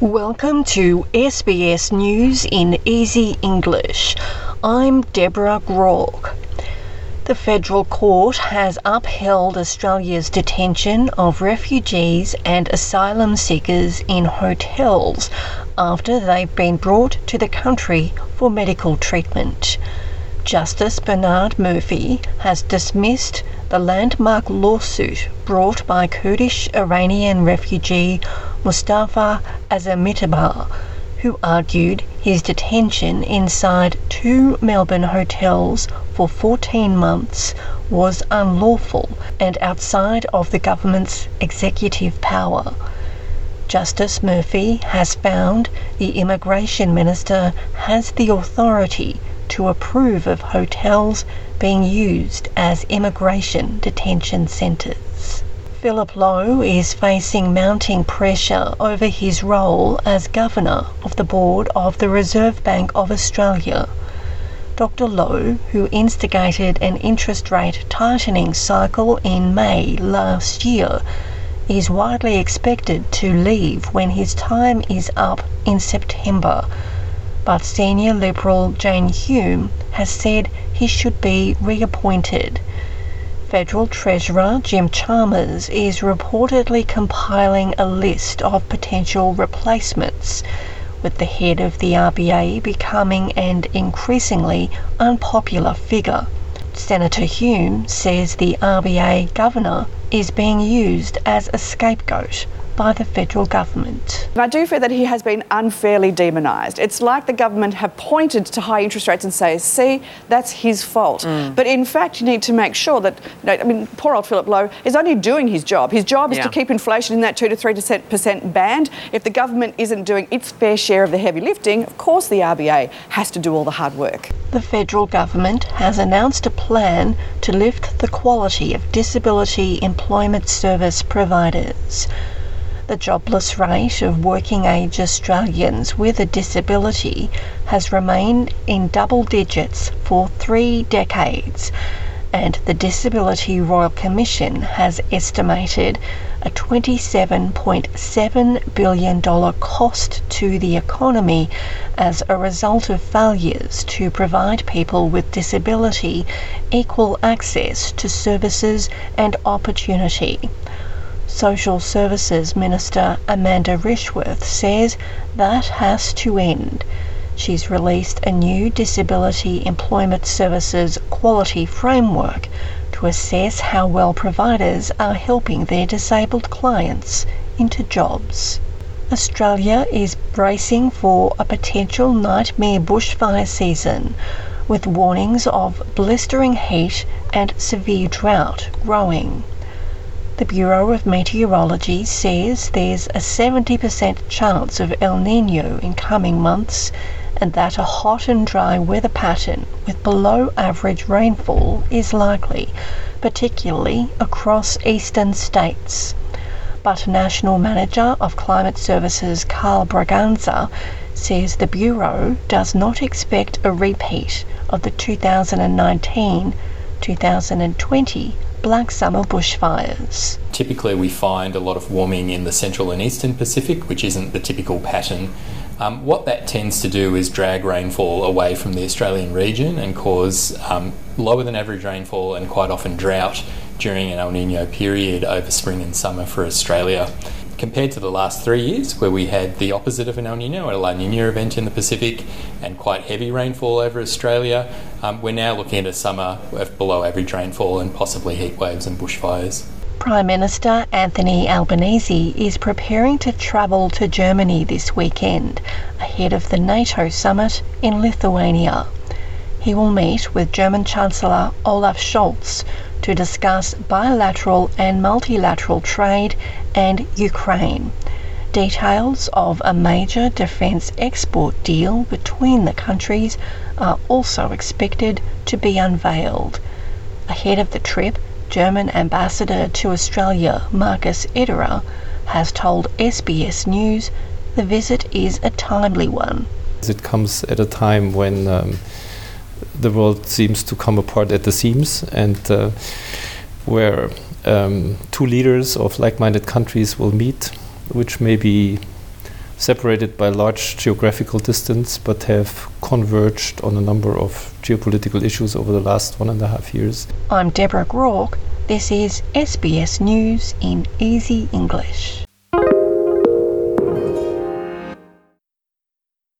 Welcome to SBS News in Easy English. I'm Deborah Groarke. The federal court has upheld Australia's detention of refugees and asylum seekers in hotels after they've been brought to the country for medical treatment. Justice Bernard Murphy has dismissed the landmark lawsuit brought by Kurdish Iranian refugee Mustafa Azimitabar, who argued his detention inside two Melbourne hotels for 14 months was unlawful and outside of the government's executive power. Justice Murphy has found the Immigration Minister has the authority to approve of hotels being used as immigration detention centres. Philip Lowe is facing mounting pressure over his role as Governor of the Board of the Reserve Bank of Australia. Dr. Lowe, who instigated an interest rate tightening cycle in May last year, is widely expected to leave when his time is up in September. But senior Liberal Jane Hume has said he should be reappointed. Federal Treasurer Jim Chalmers is reportedly compiling a list of potential replacements, with the head of the RBA becoming an increasingly unpopular figure. Senator Hume says the RBA governor is being used as a scapegoat by the federal government. I do feel that he has been unfairly demonised. It's like the government have pointed to high interest rates and say, see, that's his fault. Mm. But in fact, you need to make sure that, you know, I mean, poor old Philip Lowe is only doing his job. His job is yeah. to keep inflation in that 2 to 3% band. If the government isn't doing its fair share of the heavy lifting, of course the RBA has to do all the hard work. The federal government has announced a plan to lift the quality of disability employment service providers the jobless rate of working age Australians with a disability has remained in double digits for three decades, and the Disability Royal Commission has estimated a $27.7 billion cost to the economy as a result of failures to provide people with disability equal access to services and opportunity. Social Services Minister Amanda Rishworth says that has to end. She's released a new Disability Employment Services Quality Framework to assess how well providers are helping their disabled clients into jobs. Australia is bracing for a potential nightmare bushfire season, with warnings of blistering heat and severe drought growing. The Bureau of Meteorology says there's a 70% chance of El Nino in coming months and that a hot and dry weather pattern with below average rainfall is likely, particularly across eastern states. But National Manager of Climate Services Karl Braganza says the Bureau does not expect a repeat of the 2019 2020 black summer bushfires. Typically, we find a lot of warming in the central and eastern Pacific, which isn't the typical pattern. Um, what that tends to do is drag rainfall away from the Australian region and cause um, lower than average rainfall and quite often drought during an El Nino period over spring and summer for Australia compared to the last three years, where we had the opposite of an El Nino, a La Nina event in the Pacific, and quite heavy rainfall over Australia, um, we're now looking at a summer of below average rainfall and possibly heat waves and bushfires. Prime Minister Anthony Albanese is preparing to travel to Germany this weekend ahead of the NATO summit in Lithuania. He will meet with German Chancellor Olaf Scholz to discuss bilateral and multilateral trade and Ukraine. Details of a major defence export deal between the countries are also expected to be unveiled. Ahead of the trip, German Ambassador to Australia Markus Ederer has told SBS News the visit is a timely one. It comes at a time when um, the world seems to come apart at the seams and uh, where um, two leaders of like-minded countries will meet, which may be separated by large geographical distance, but have converged on a number of geopolitical issues over the last one and a half years. I'm Deborah Groarke. This is SBS News in Easy English.